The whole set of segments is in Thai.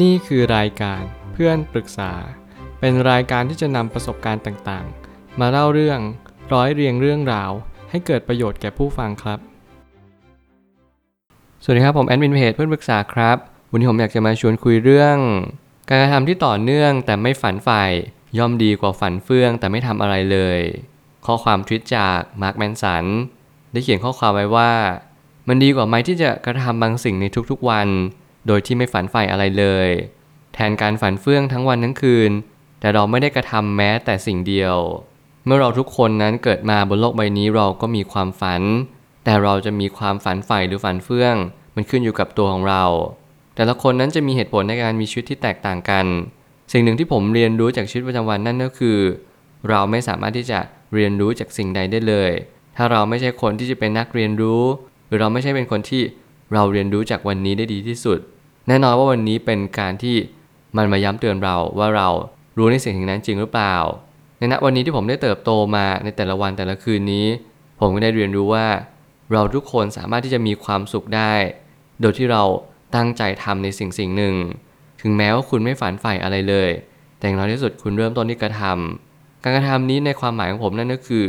นี่คือรายการเพื่อนปรึกษา เป็นรายการที่จะนำประสบการณ์ต่างๆ มาเล่าเรื่องร้อยเรียงเรื่องราว ให้เกิดประโยชน์แก่ผู้ฟังครับ สวัสดีครับผมแอดมินเพจเพื่อนปรึกษาครับ วันนี้ผมอยากจะมาชวนคุยเรื่อง การกระทำที่ต่อเนื่องแต่ไม่ฝันใฝ่ย่อมดีกว่าฝันเฟื่องแต่ไม่ทำอะไรเลย ข้อความทวิตจากมาร์คแมนสันได้เขียนข้อความไว้ว่า มันดีกว่าไหมที่จะกระทำบางสิ่งในทุกๆวัน โดยที่ไม่ฝันใฝ่อะไรเลย แทนการฝันเฟื่องทั้งวันทั้งคืน แต่เราไม่ได้กระทำแม้แต่สิ่งเดียว เมื่อเราทุกคนนั้นเกิดมาบนโลกใบนี้เราก็มีความฝัน แต่เราจะมีความฝันใฝ่หรือฝันเฟื่อง มันขึ้นอยู่กับตัวของเรา แต่ละคนนั้นจะมีเหตุผลในการมีชีวิตที่แตกต่างกัน สิ่งหนึ่งที่ผมเรียนรู้จากชีวิตประจำวันนั่นก็คือ เราไม่สามารถที่จะเรียนรู้จากสิ่งใดได้เลย ถ้าเราไม่ใช่คนที่จะเป็นนักเรียนรู้ หรือเราไม่ใช่เป็นคนที่ เราเรียนรู้จากวันนี้ได้ดีที่สุด แน่นอนว่าวันนี้เป็นการที่มันมาย้ำเตือนเราว่าเรารู้ในสิ่งนั้นจริงหรือเปล่า ในณวันนี้ที่ผมได้เติบโตมาในแต่ละวันแต่ละคืนนี้ ผมก็ได้เรียนรู้ว่า เราทุกคนสามารถที่จะมีความสุขได้ โดยที่เราตั้งใจทำในสิ่งสิ่งหนึ่ง ถึงแม้ว่าคุณไม่ฝันใฝ่อะไรเลย แต่อย่างน้อยที่สุดคุณเริ่มต้นที่กระทำการกระทำนี้ในความหมายของผมนั่นก็คือ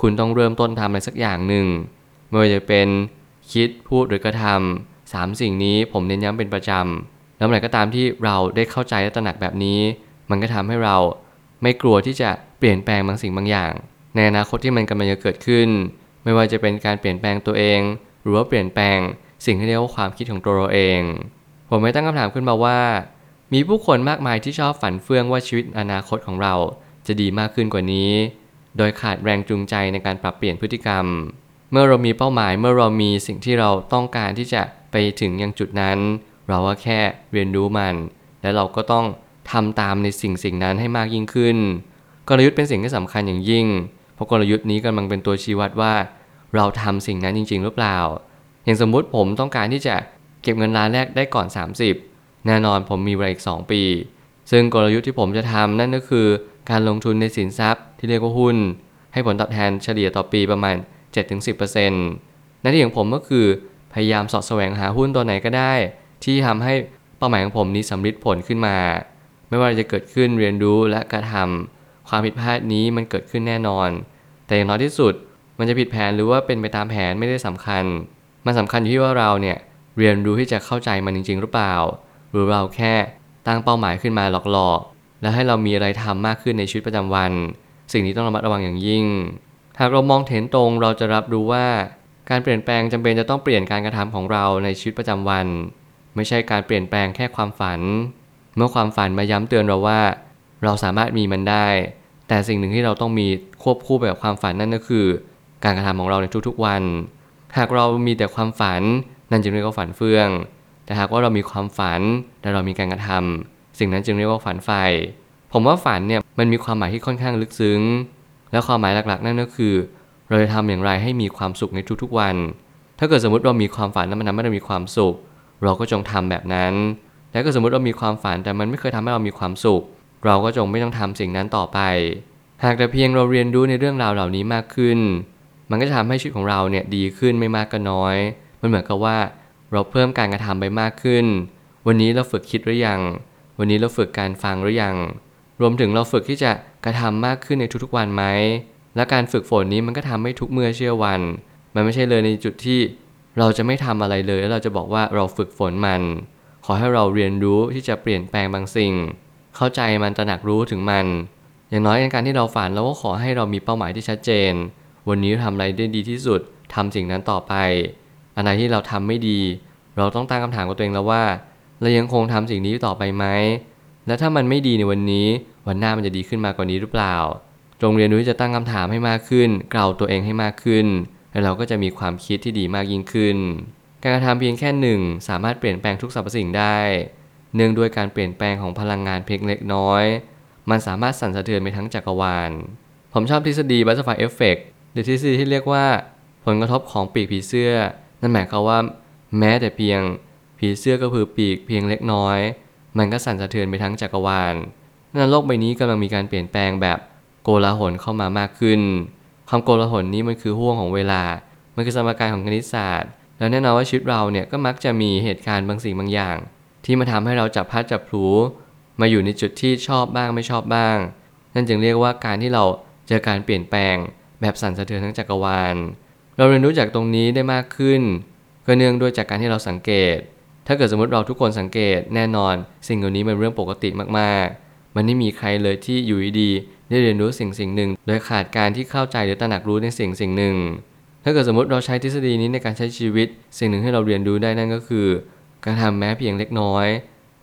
คุณต้องเริ่มต้นทำอะไรสักอย่างหนึ่งไม่ว่าจะเป็น คิดพูดหรือกระทำสามสิ่งนี้ผมเน้นย้ำเป็นประจำแล้วเมื่อไหร่ก็ตามที่เราได้เข้าใจและตระหนักแบบนี้ มันก็ทำให้เราไม่กลัวที่จะเปลี่ยนแปลงบางสิ่งบางอย่าง ในอนาคตที่มันกำลังจะเกิดขึ้น ไม่ว่าจะเป็นการเปลี่ยนแปลงตัวเอง หรือว่าเปลี่ยนแปลงสิ่งที่เรียกว่าความคิดของตัวเราเอง ผมไม่ตั้งคำถามขึ้นมาว่า มีผู้คนมากมายที่ชอบฝันเฟื่องว่าชีวิตอนาคตของเราจะดีมากขึ้นกว่านี้ โดยขาดแรงจูงใจในการปรับเปลี่ยนพฤติกรรม เมื่อเรามีเป้าหมายเมื่อเรามีสิ่งที่เราต้องการที่จะไปถึงยังจุดนั้น เราก็แค่เรียนรู้มัน และเราก็ต้องทำตามในสิ่งสิ่งนั้นให้มากยิ่งขึ้น กลยุทธ์เป็นสิ่งที่สำคัญอย่างยิ่ง เพราะกลยุทธ์นี้กำลังเป็นตัวชี้วัดว่า เราทำสิ่งนั้นจริง ๆ หรือเปล่า อย่างสมมุติผมต้องการที่จะเก็บเงินล้านแรกได้ก่อน 30 แน่นอนผมมีเวลาอีก 2 ปี ซึ่งกลยุทธ์ที่ผมจะทำนั่นก็คือ การลงทุนในสินทรัพย์ที่เรียกว่าหุ้น ให้ผลตอบแทนเฉลี่ยต่อปีประมาณ 7-10%หน้าที่ของผมก็คือพยายามสอดแสวงหาหุ้นตัวไหนก็ได้ ที่ทำให้เป้าหมายของผมนี้สำเร็จผลขึ้นมา ไม่ว่าจะเกิดขึ้นเรียนรู้และกระทำความผิดพลาดนี้มันเกิดขึ้นแน่นอน แต่อย่างน้อยที่สุดมันจะผิดแผนหรือว่าเป็นไปตามแผนไม่ได้สำคัญ มันสำคัญอยู่ที่ว่าเราเนี่ยเรียนรู้ที่จะเข้าใจมันจริง ๆ หรือเปล่า หรือเราแค่ตั้งเป้าหมายขึ้นมาหลอกๆ แล้วให้เรามีอะไรทำมากขึ้นในชีวิตประจำวัน สิ่งนี้ต้องระมัดระวังอย่างยิ่ง หากเรามองเห็นตรงเราจะรับรู้ว่าการเปลี่ยนแปลงจำเป็นจะต้องเปลี่ยนการกระทำของเราในชีวิตประจำวัน ไม่ใช่การเปลี่ยนแปลงแค่ความฝัน เมื่อความฝันมาย้ำเตือนเราว่า เราสามารถมีมันได้ แต่สิ่งหนึ่งที่เราต้องมีควบคู่ไปกับความฝันนั่นก็คือ การกระทำของเราในทุกๆวัน หากเรามีแต่ความฝันนั่นจึงเรียกว่าฝันเฟื่อง แต่หากว่าเรามีความฝันและเรามีการกระทำสิ่งนั้นจึงเรียกว่าฝันใฝ่ผมว่าฝันเนี่ยมันมีความหมายที่ค่อนข้างลึกซึ้ง และความหมายหลักๆ นั่นก็คือ เราจะทำอย่างไรให้มีความสุขในทุกๆวัน ถ้าเกิดสมมติเรามีความฝันแล้วมันทำให้เรามีความสุข เราก็จงทำแบบนั้นและก็สมมติเรามีความฝันแต่มันไม่เคยทำให้เรามีความสุข เราก็จงไม่ต้องทำสิ่งนั้นต่อไป หากแต่เพียงเราเรียนรู้ในเรื่องราวเหล่านี้มากขึ้น มันก็จะทำให้ชีวิตของเราเนี่ยดีขึ้นไม่มากก็น้อย มันเหมือนกับว่าเราเพิ่มการกระทำไปมากขึ้น วันนี้เราฝึกคิดหรือยัง วันนี้เราฝึกการฟังหรือยัง รวมถึงเราฝึกที่จะกระทำมากขึ้นในทุกๆวันไหม และการฝึกฝนนี้มันก็ทำให้ทุกเมื่อเชื่อวัน มันไม่ใช่เลยในจุดที่ เราจะไม่ทำอะไรเลยแล้วเราจะบอกว่าเราฝึกฝนมัน ขอให้เราเรียนรู้ที่จะเปลี่ยนแปลงบางสิ่ง เข้าใจมันตระหนักรู้ถึงมัน อย่างน้อยในการที่เราฝันเราก็ขอให้เรามีเป้าหมายที่ชัดเจน วันนี้ทำอะไรได้ดีที่สุดทำสิ่งนั้นต่อไป อะไรที่เราทำไม่ดี เราต้องตั้งคำถามกับตัวเองแล้วว่า เรายังคงทำสิ่งนี้ต่อไปไหม และถ้ามันไม่ดีในวันนี้วันหน้ามันจะดีขึ้นมากกว่านี้หรือเปล่า จงเรียนรู้ที่จะตั้งคำถามให้มากขึ้น กล่าวตัวเองให้มากขึ้น แล้วเราก็จะมีความคิดที่ดีมากยิ่งขึ้น การกระทำเพียงแค่หนึ่งสามารถเปลี่ยนแปลงทุกสรรพสิ่งได้ เนื่องด้วยการเปลี่ยนแปลงของพลังงานเพียงเล็กน้อย มันสามารถสั่นสะเทือนไปทั้งจักรวาล ผมชอบทฤษฎี butterfly effect หรือทฤษฎีที่เรียกว่า ผลกระทบของปีกผีเสื้อ นั่นหมายความว่า แม้แต่เพียงผีเสื้อกระพือปีกเพียงเล็กน้อย มันก็สั่นสะเทือนไปทั้งจักรวาลนั่นโลกใบนี้กำลังมีการเปลี่ยนแปลงแบบโกลาหลเข้ามามากขึ้น ความโกลาหลนี้มันคือห่วงของเวลา มันคือสมการของคณิตศาสตร์ แล้วแน่นอนว่าชีวิตเราเนี่ยก็มักจะมีเหตุการณ์บางสิ่งบางอย่าง ที่มาทำให้เราจับพัดจับผลูมาอยู่ในจุดที่ชอบบ้างไม่ชอบบ้าง นั่นจึงเรียกว่าการที่เราเจอการเปลี่ยนแปลง แบบสั่นสะเทือนทั้งจักรวาล เราเรียนรู้จากตรงนี้ได้มากขึ้นก็เนื่องด้วยจากการที่เราสังเกต ถ้าเกิดสมมติเราทุกคนสังเกตแน่นอน สิ่งเหล่านี้เป็นเรื่องปกติมากๆ มันไม่มีใครเลยที่อยู่ดีๆได้เรียนรู้สิ่งสิ่งหนึ่ง โดยขาดการที่เข้าใจหรือตระหนักรู้ในสิ่งสิ่งหนึ่ง ถ้าเกิดสมมติเราใช้ทฤษฎีนี้ในการใช้ชีวิต สิ่งหนึ่งให้เราเรียนรู้ได้นั่นก็คือ การทำแม้เพียงเล็กน้อย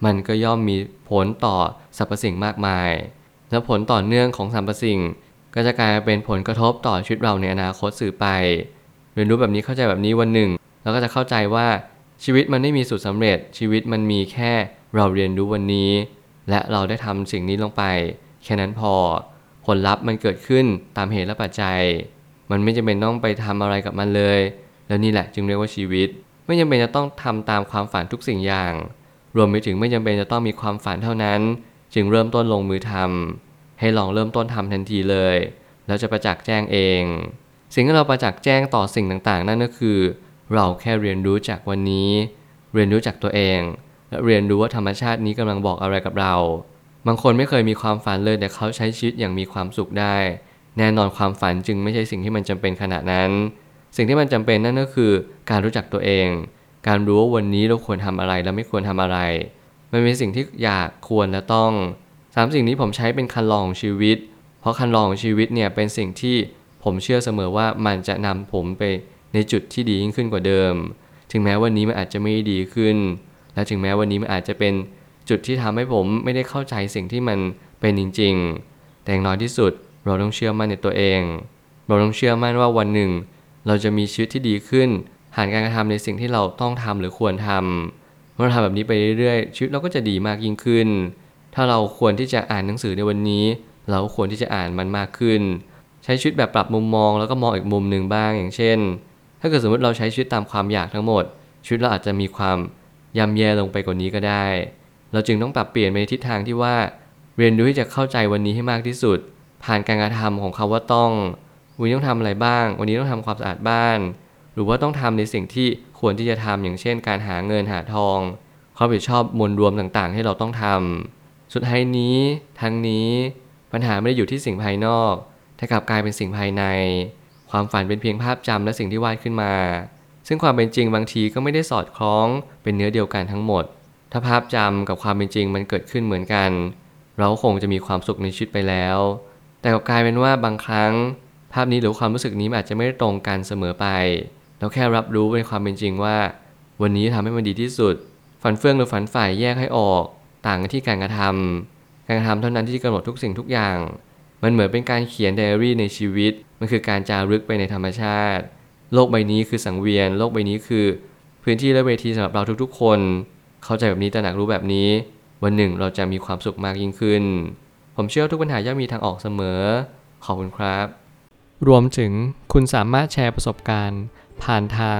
มันก็ย่อมมีผลต่อสรรพสิ่งมากมาย และผลต่อเนื่องของสรรพสิ่ง ก็จะกลายเป็นผลกระทบต่อชีวิตเราในอนาคตสื่อไป เรียนรู้แบบนี้เข้าใจแบบนี้วันหนึ่งเราก็จะเข้าใจว่า ชีวิตมันไม่มีสูตรสำเร็จ ชีวิตมันมีแค่เราเรียนรู้วันนี้ และเราได้ทำสิ่งนี้ลงไป แค่นั้นพอ ผลลัพธ์มันเกิดขึ้นตามเหตุและปัจจัย มันไม่จำเป็นต้องไปทำอะไรกับมันเลย แล้วนี่แหละจึงเรียกว่าชีวิต ไม่จำเป็นจะต้องทำตามความฝันทุกสิ่งอย่าง รวมไปถึงไม่จำเป็นจะต้องมีความฝันเท่านั้น จึงเริ่มต้นลงมือทำให้ลองเริ่มต้นทำทันทีเลยแล้วจะประจักษ์แจ้งเอง สิ่งที่เราประจักษ์แจ้งต่อสิ่งต่างๆ นั่นก็คือ เราแค่เรียนรู้จากวันนี้ เรียนรู้จากตัวเอง และเรียนรู้ว่าธรรมชาตินี้กำลังบอกอะไรกับเรา บางคนไม่เคยมีความฝันเลยแต่เขาใช้ชีวิตอย่างมีความสุขได้ แน่นอนความฝันจึงไม่ใช่สิ่งที่มันจำเป็นขนาดนั้น สิ่งที่มันจำเป็นนั่นก็คือ การรู้จักตัวเอง การรู้ว่าวันนี้เราควรทำอะไรและไม่ควรทำอะไร มันเป็นสิ่งที่อยากควรและต้องสามสิ่งนี้ผมใช้เป็นคันลองของชีวิต เพราะคันลองของชีวิตเนี่ยเป็นสิ่งที่ผมเชื่อเสมอว่ามันจะนำผมไป ในจุดที่ดียิ่งขึ้นกว่าเดิม ถึงแม้วันนี้มันอาจจะไม่ดีขึ้น และถึงแม้วันนี้มันอาจจะเป็นจุดที่ทำให้ผมไม่ได้เข้าใจสิ่งที่มันเป็นจริง ๆ แต่อย่างน้อยที่สุดเราต้องเชื่อมั่นในตัวเอง เราต้องเชื่อมั่นว่าวันหนึ่ง เราจะมีชีวิตที่ดีขึ้นผ่านการกระทำในสิ่งที่เราต้องทำหรือควรทำเมื่อเราทำแบบนี้ไปเรื่อยๆชีวิตเราก็จะดีมากยิ่งขึ้น ถ้าเราควรที่จะอ่านหนังสือในวันนี้ เราก็ควรที่จะอ่านมันมากขึ้น ใช้ชีวิตแบบปรับมุมมองแล้วก็มองอีกมุมหนึ่งบ้างอย่างเช่น ถ้าเกิดสมมติเราใช้ชีวิตตามความอยากทั้งหมด ชีวิตเราอาจจะมีความยำแย่ลงไปกว่านี้ก็ได้ เราจึงต้องปรับเปลี่ยนไปในทิศทางที่ว่า เรียนรู้ที่จะเข้าใจวันนี้ให้มากที่สุด ผ่านการกระทำของคาว่าต้อง วันนี้ต้องทำอะไรบ้าง วันนี้ต้องทำความสะอาดบ้าน หรือว่าต้องทำในสิ่งที่ควรที่จะทำอย่างเช่น การหาเงินหาทองความผิดชอบมวลรวมต่างๆให้เราต้องทำสุดท้ายนี้ทั้งนี้ปัญหาไม่ได้อยู่ที่สิ่งภายนอกแต่กลับกลายเป็นสิ่งภายใน ความฝันเป็นเพียงภาพจำและสิ่งที่วาดขึ้นมา ซึ่งความเป็นจริงบางทีก็ไม่ได้สอดคล้องเป็นเนื้อเดียวกันทั้งหมด ถ้าภาพจำกับความเป็นจริงมันเกิดขึ้นเหมือนกัน เราคงจะมีความสุขในชีวิตไปแล้ว แต่กลับกลายเป็นว่าบางครั้ง ภาพนี้หรือความรู้สึกนี้อาจจะไม่ได้ตรงกันเสมอไป เราแค่รับรู้ในความเป็นจริงว่า วันนี้ทำให้มันดีที่สุด ฝันเฟื่องหรือฝันฝ่ายแยกให้ออก ต่างกันที่การกระทำการกระทำเท่านั้นที่กำหนดทุกสิ่งทุกอย่าง มันเหมือนเป็นการเขียนไดอารี่ในชีวิต มันคือการจารึกไปในธรรมชาติ โลกใบนี้คือสังเวียน โลกใบนี้คือ พื้นที่และเวทีสำหรับเราทุกๆ คน เข้าใจแบบนี้ตระหนักรู้แบบนี้ วันหนึ่งเราจะมีความสุขมากยิ่งขึ้น ผมเชื่อว่าทุกปัญหาย่อมมีทางออกเสมอ ขอบคุณครับ รวมถึงคุณสามารถแชร์ประสบการณ์ ผ่านทาง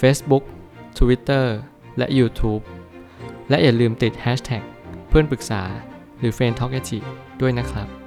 Facebook Twitter และ YouTube และอย่าลืมติด Hashtag เพื่อนปรึกษาหรือ f r ร e n d t a l k ด้วยนะครับ